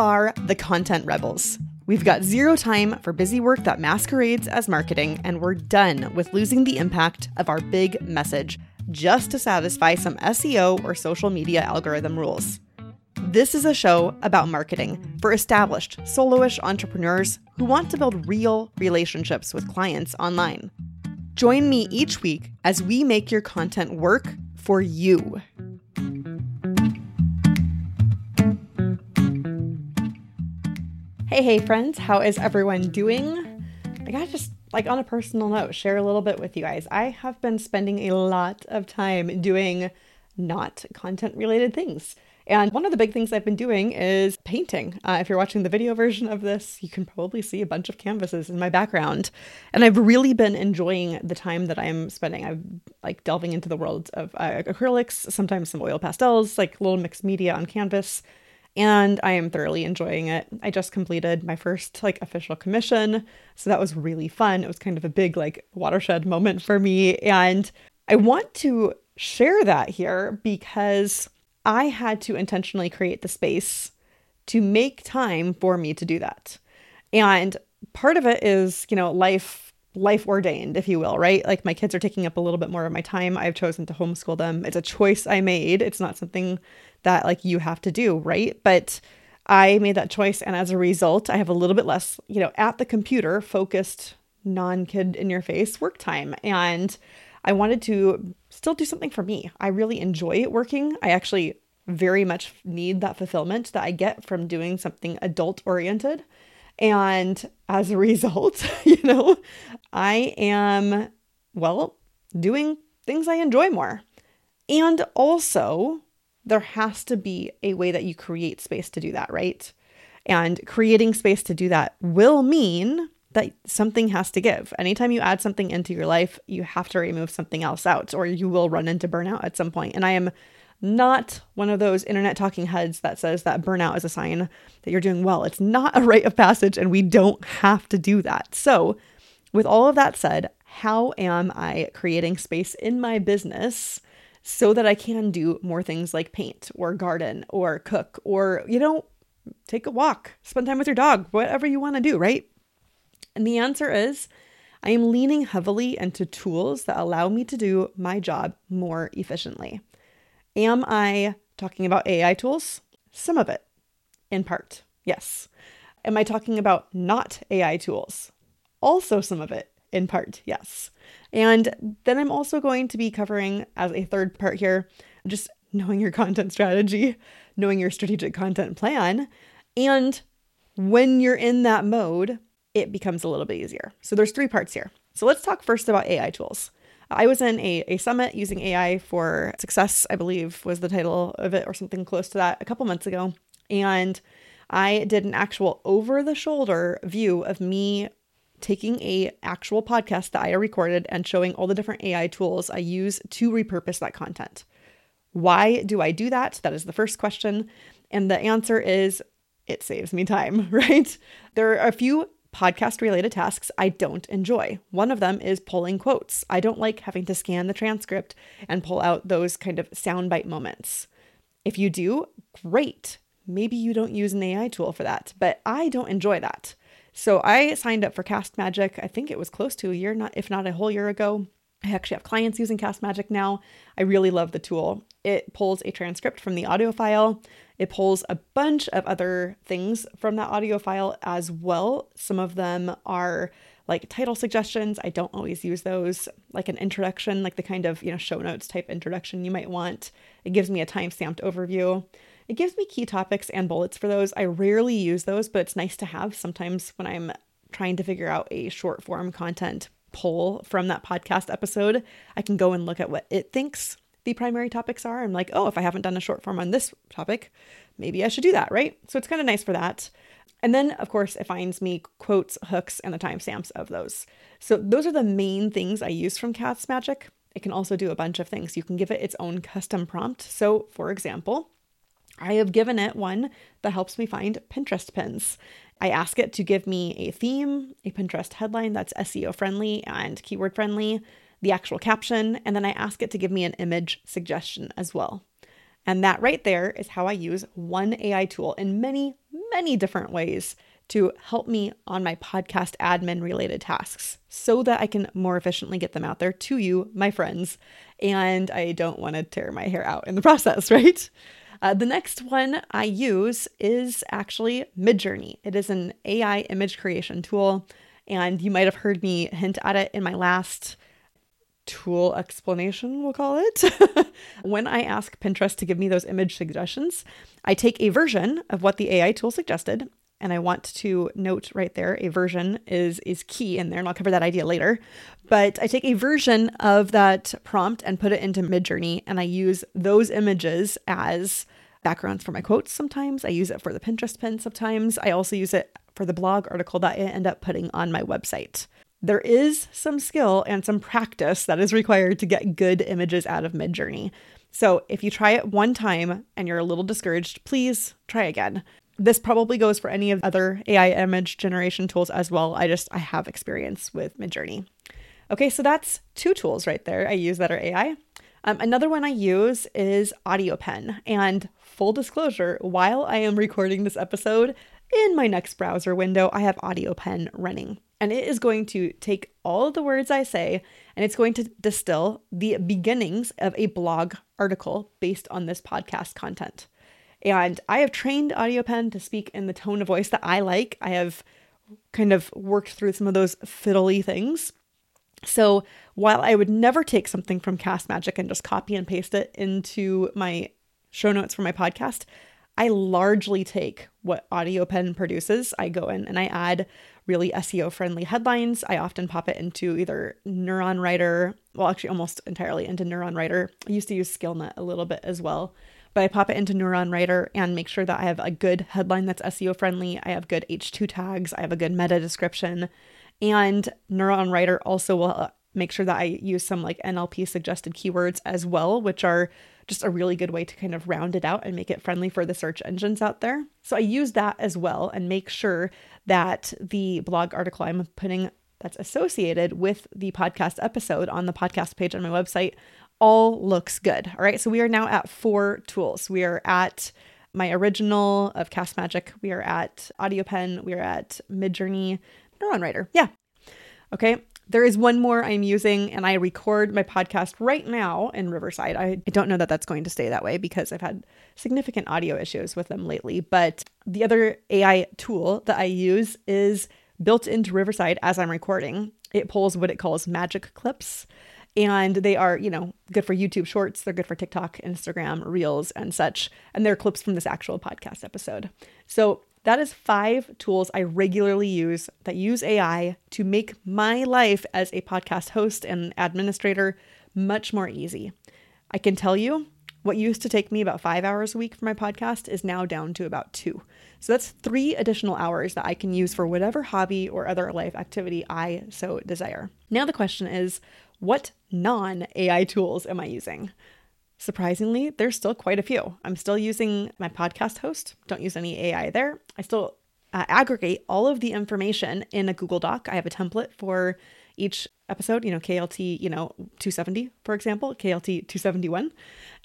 are the content rebels. We've got zero time for busy work that masquerades as marketing, and we're done with losing the impact of our big message just to satisfy some SEO or social media algorithm rules. This is a show about marketing for established, soloish entrepreneurs who want to build real relationships with clients online. Join me each week as we make your content work for you. Hey, hey, friends, how is everyone doing? I gotta just, like, on a personal note, share a little bit with you guys. I have been spending a lot of time doing not content related things. And one of the big things I've been doing is painting. Uh, if you're watching the video version of this, you can probably see a bunch of canvases in my background. And I've really been enjoying the time that I'm spending. I'm like delving into the world of uh, acrylics, sometimes some oil pastels, like little mixed media on canvas. And I am thoroughly enjoying it. I just completed my first like official commission. So that was really fun. It was kind of a big like watershed moment for me. And I want to share that here because I had to intentionally create the space to make time for me to do that. And part of it is, you know, life life ordained, if you will, right? Like my kids are taking up a little bit more of my time. I've chosen to homeschool them. It's a choice I made. It's not something that like you have to do, right? But I made that choice and as a result, I have a little bit less, you know, at the computer focused non-kid in your face work time and I wanted to still do something for me. I really enjoy working. I actually very much need that fulfillment that I get from doing something adult oriented. And as a result, you know, I am, well, doing things I enjoy more. And also, there has to be a way that you create space to do that, right? And creating space to do that will mean that something has to give. Anytime you add something into your life, you have to remove something else out, or you will run into burnout at some point. And I am not one of those internet talking heads that says that burnout is a sign that you're doing well. It's not a rite of passage, and we don't have to do that. So, with all of that said, how am I creating space in my business so that I can do more things like paint or garden or cook or, you know, take a walk, spend time with your dog, whatever you want to do, right? And the answer is I am leaning heavily into tools that allow me to do my job more efficiently. Am I talking about AI tools? Some of it, in part, yes. Am I talking about not AI tools? Also, some of it, in part, yes. And then I'm also going to be covering, as a third part here, just knowing your content strategy, knowing your strategic content plan. And when you're in that mode, it becomes a little bit easier. So there's three parts here. So let's talk first about AI tools. I was in a, a summit using AI for success, I believe was the title of it, or something close to that, a couple months ago. And I did an actual over the shoulder view of me taking a actual podcast that I recorded and showing all the different AI tools I use to repurpose that content. Why do I do that? That is the first question. And the answer is it saves me time, right? There are a few podcast related tasks I don't enjoy. One of them is pulling quotes. I don't like having to scan the transcript and pull out those kind of soundbite moments. If you do, great. Maybe you don't use an AI tool for that, but I don't enjoy that. So I signed up for Cast Magic. I think it was close to a year, not if not a whole year ago. I actually have clients using Cast Magic now. I really love the tool. It pulls a transcript from the audio file. It pulls a bunch of other things from that audio file as well. Some of them are like title suggestions. I don't always use those, like an introduction, like the kind of, you know, show notes type introduction you might want. It gives me a time-stamped overview. It gives me key topics and bullets for those. I rarely use those, but it's nice to have sometimes when I'm trying to figure out a short form content pull from that podcast episode, I can go and look at what it thinks the primary topics are. I'm like, oh, if I haven't done a short form on this topic, maybe I should do that, right? So it's kind of nice for that. And then, of course, it finds me quotes, hooks, and the timestamps of those. So those are the main things I use from Cast Magic. It can also do a bunch of things. You can give it its own custom prompt. So, for example, I have given it one that helps me find Pinterest pins. I ask it to give me a theme, a Pinterest headline that's SEO friendly and keyword friendly, the actual caption, and then I ask it to give me an image suggestion as well. And that right there is how I use one AI tool in many, many different ways to help me on my podcast admin related tasks so that I can more efficiently get them out there to you, my friends. And I don't want to tear my hair out in the process, right? Uh, the next one I use is actually Midjourney. It is an AI image creation tool, and you might have heard me hint at it in my last tool explanation, we'll call it. when I ask Pinterest to give me those image suggestions, I take a version of what the AI tool suggested. And I want to note right there, a version is is key in there, and I'll cover that idea later. But I take a version of that prompt and put it into Midjourney, and I use those images as backgrounds for my quotes sometimes. I use it for the Pinterest pin sometimes. I also use it for the blog article that I end up putting on my website. There is some skill and some practice that is required to get good images out of Midjourney. So if you try it one time and you're a little discouraged, please try again. This probably goes for any of other AI image generation tools as well. I just I have experience with Midjourney. Okay, so that's two tools right there I use that are AI. Um, another one I use is AudioPen. And full disclosure, while I am recording this episode, in my next browser window, I have AudioPen running. And it is going to take all the words I say and it's going to distill the beginnings of a blog article based on this podcast content. And I have trained AudioPen to speak in the tone of voice that I like. I have kind of worked through some of those fiddly things. So while I would never take something from Cast Magic and just copy and paste it into my show notes for my podcast, I largely take what AudioPen produces. I go in and I add really SEO friendly headlines. I often pop it into either Neuron Writer, well, actually, almost entirely into Neuron Writer. I used to use Scalenut a little bit as well, but I pop it into Neuron Writer and make sure that I have a good headline that's SEO friendly. I have good H2 tags, I have a good meta description, and Neuron Writer also will uh, make sure that I use some like NLP suggested keywords as well, which are just a really good way to kind of round it out and make it friendly for the search engines out there. So I use that as well and make sure that the blog article I'm putting that's associated with the podcast episode on the podcast page on my website all looks good. All right. So we are now at four tools. We are at my original of Cast Magic. We are at AudioPen. We are at Midjourney, Neuron Writer. Yeah. Okay. There is one more I'm using, and I record my podcast right now in Riverside. I, don't know that that's going to stay that way because I've had significant audio issues with them lately. But the other AI tool that I use is built into Riverside as I'm recording. It pulls what it calls magic clips. And they are, you know, good for YouTube shorts. They're good for TikTok, Instagram, Reels, and such. And they're clips from this actual podcast episode. So that is five tools I regularly use that use AI to make my life as a podcast host and administrator much more easy. I can tell you what used to take me about five hours a week for my podcast is now down to about two. So that's three additional hours that I can use for whatever hobby or other life activity I so desire. Now, the question is what non AI tools am I using? Surprisingly, there's still quite a few. I'm still using my podcast host, don't use any AI there. I still uh, aggregate all of the information in a Google Doc. I have a template for each episode, you know, KLT, you know, 270, for example, KLT 271.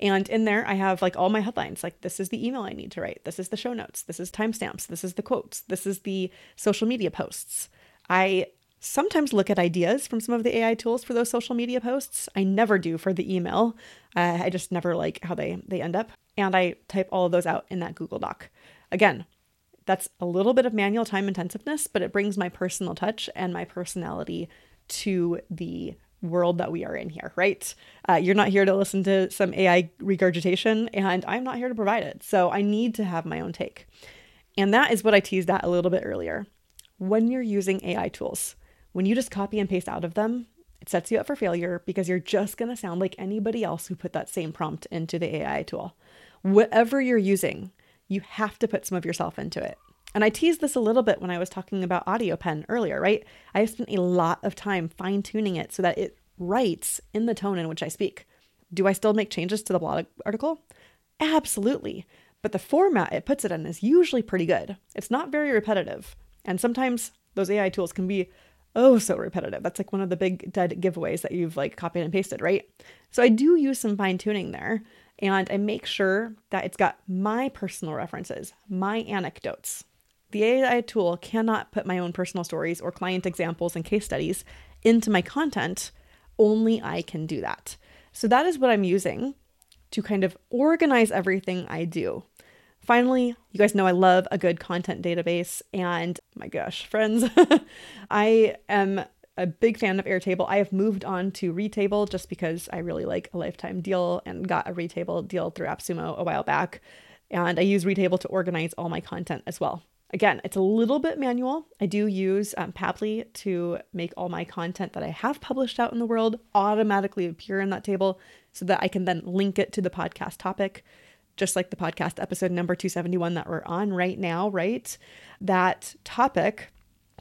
And in there, I have like all my headlines like, this is the email I need to write. This is the show notes. This is timestamps. This is the quotes. This is the social media posts. I sometimes look at ideas from some of the AI tools for those social media posts. I never do for the email. Uh, I just never like how they they end up, and I type all of those out in that Google Doc. Again, that's a little bit of manual time intensiveness, but it brings my personal touch and my personality to the world that we are in here, right? Uh, you're not here to listen to some AI regurgitation, and I'm not here to provide it. So I need to have my own take. And that is what I teased at a little bit earlier. When you're using AI tools, when you just copy and paste out of them, it sets you up for failure because you're just going to sound like anybody else who put that same prompt into the AI tool. Whatever you're using, you have to put some of yourself into it. And I teased this a little bit when I was talking about AudioPen earlier, right? I have spent a lot of time fine tuning it so that it writes in the tone in which I speak. Do I still make changes to the blog article? Absolutely. But the format it puts it in is usually pretty good. It's not very repetitive. And sometimes those AI tools can be oh so repetitive. That's like one of the big dead giveaways that you've like copied and pasted, right? So I do use some fine tuning there. And I make sure that it's got my personal references, my anecdotes. The AI tool cannot put my own personal stories or client examples and case studies into my content. Only I can do that. So that is what I'm using to kind of organize everything I do. Finally, you guys know I love a good content database. And my gosh, friends, I am a big fan of Airtable. I have moved on to Retable just because I really like a lifetime deal and got a Retable deal through AppSumo a while back. And I use Retable to organize all my content as well. Again, it's a little bit manual. I do use um, Pabbly to make all my content that I have published out in the world automatically appear in that table so that I can then link it to the podcast topic, just like the podcast episode number 271 that we're on right now, right? That topic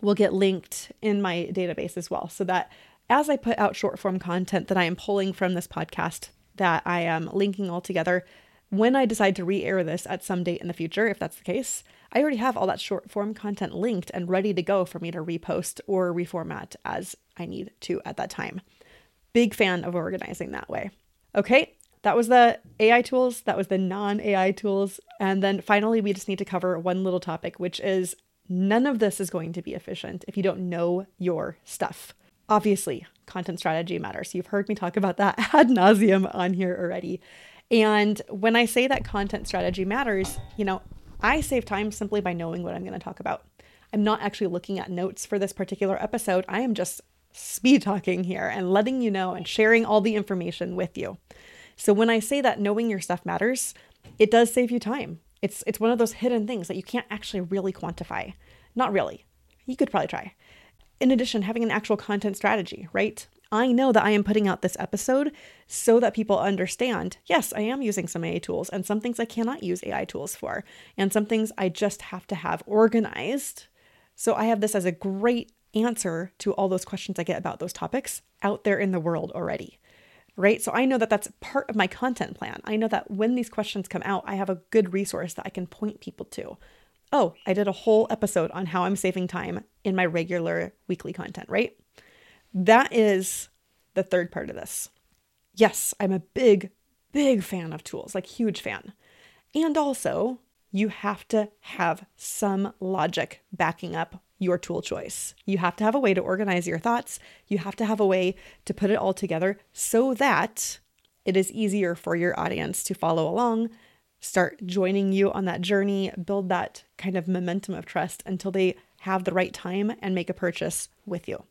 will get linked in my database as well so that as I put out short form content that I am pulling from this podcast that I am linking all together, when I decide to re air this at some date in the future, if that's the case, I already have all that short form content linked and ready to go for me to repost or reformat as I need to at that time. Big fan of organizing that way. Okay, that was the AI tools, that was the non AI tools. And then finally, we just need to cover one little topic, which is none of this is going to be efficient if you don't know your stuff. Obviously, content strategy matters. You've heard me talk about that ad nauseum on here already. And when I say that content strategy matters, you know, I save time simply by knowing what I'm going to talk about. I'm not actually looking at notes for this particular episode. I am just speed talking here and letting you know and sharing all the information with you. So when I say that knowing your stuff matters, it does save you time. It's it's one of those hidden things that you can't actually really quantify. Not really. You could probably try. In addition, having an actual content strategy, right? I know that I am putting out this episode so that people understand yes, I am using some AI tools, and some things I cannot use AI tools for, and some things I just have to have organized. So I have this as a great answer to all those questions I get about those topics out there in the world already. Right. So I know that that's part of my content plan. I know that when these questions come out, I have a good resource that I can point people to. Oh, I did a whole episode on how I'm saving time in my regular weekly content, right? That is the third part of this. Yes, I'm a big, big fan of tools, like huge fan. And also, you have to have some logic backing up your tool choice. You have to have a way to organize your thoughts. You have to have a way to put it all together so that it is easier for your audience to follow along, start joining you on that journey, build that kind of momentum of trust until they have the right time and make a purchase with you.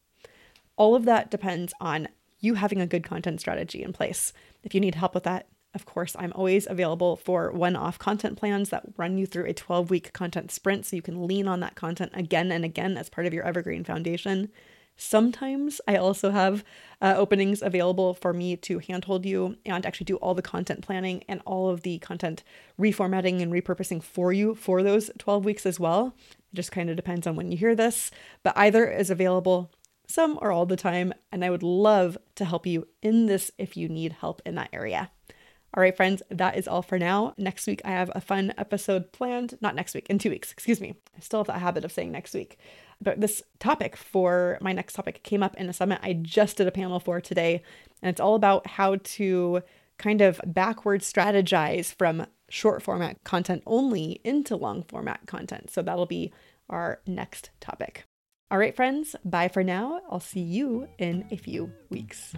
All of that depends on you having a good content strategy in place. If you need help with that, of course, I'm always available for one off content plans that run you through a 12 week content sprint so you can lean on that content again and again as part of your evergreen foundation. Sometimes I also have uh, openings available for me to handhold you and actually do all the content planning and all of the content reformatting and repurposing for you for those 12 weeks as well. It just kind of depends on when you hear this, but either is available some or all the time. And I would love to help you in this if you need help in that area. All right, friends, that is all for now. Next week, I have a fun episode planned. Not next week, in two weeks, excuse me. I still have that habit of saying next week. But this topic for my next topic came up in a summit I just did a panel for today. And it's all about how to kind of backward strategize from short format content only into long format content. So that'll be our next topic. All right, friends, bye for now. I'll see you in a few weeks.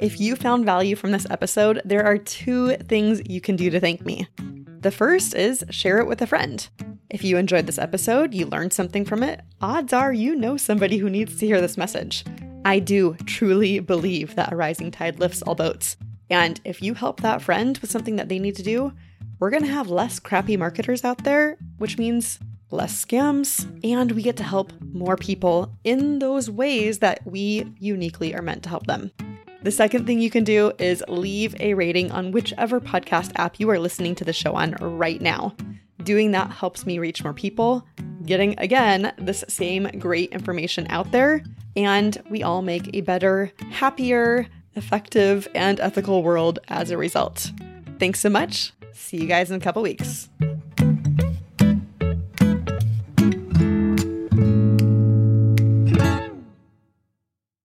If you found value from this episode, there are two things you can do to thank me. The first is share it with a friend. If you enjoyed this episode, you learned something from it, odds are you know somebody who needs to hear this message. I do truly believe that a rising tide lifts all boats. And if you help that friend with something that they need to do, we're going to have less crappy marketers out there, which means less scams, and we get to help more people in those ways that we uniquely are meant to help them. The second thing you can do is leave a rating on whichever podcast app you are listening to the show on right now. Doing that helps me reach more people, getting again this same great information out there, and we all make a better, happier, effective, and ethical world as a result. Thanks so much. See you guys in a couple weeks.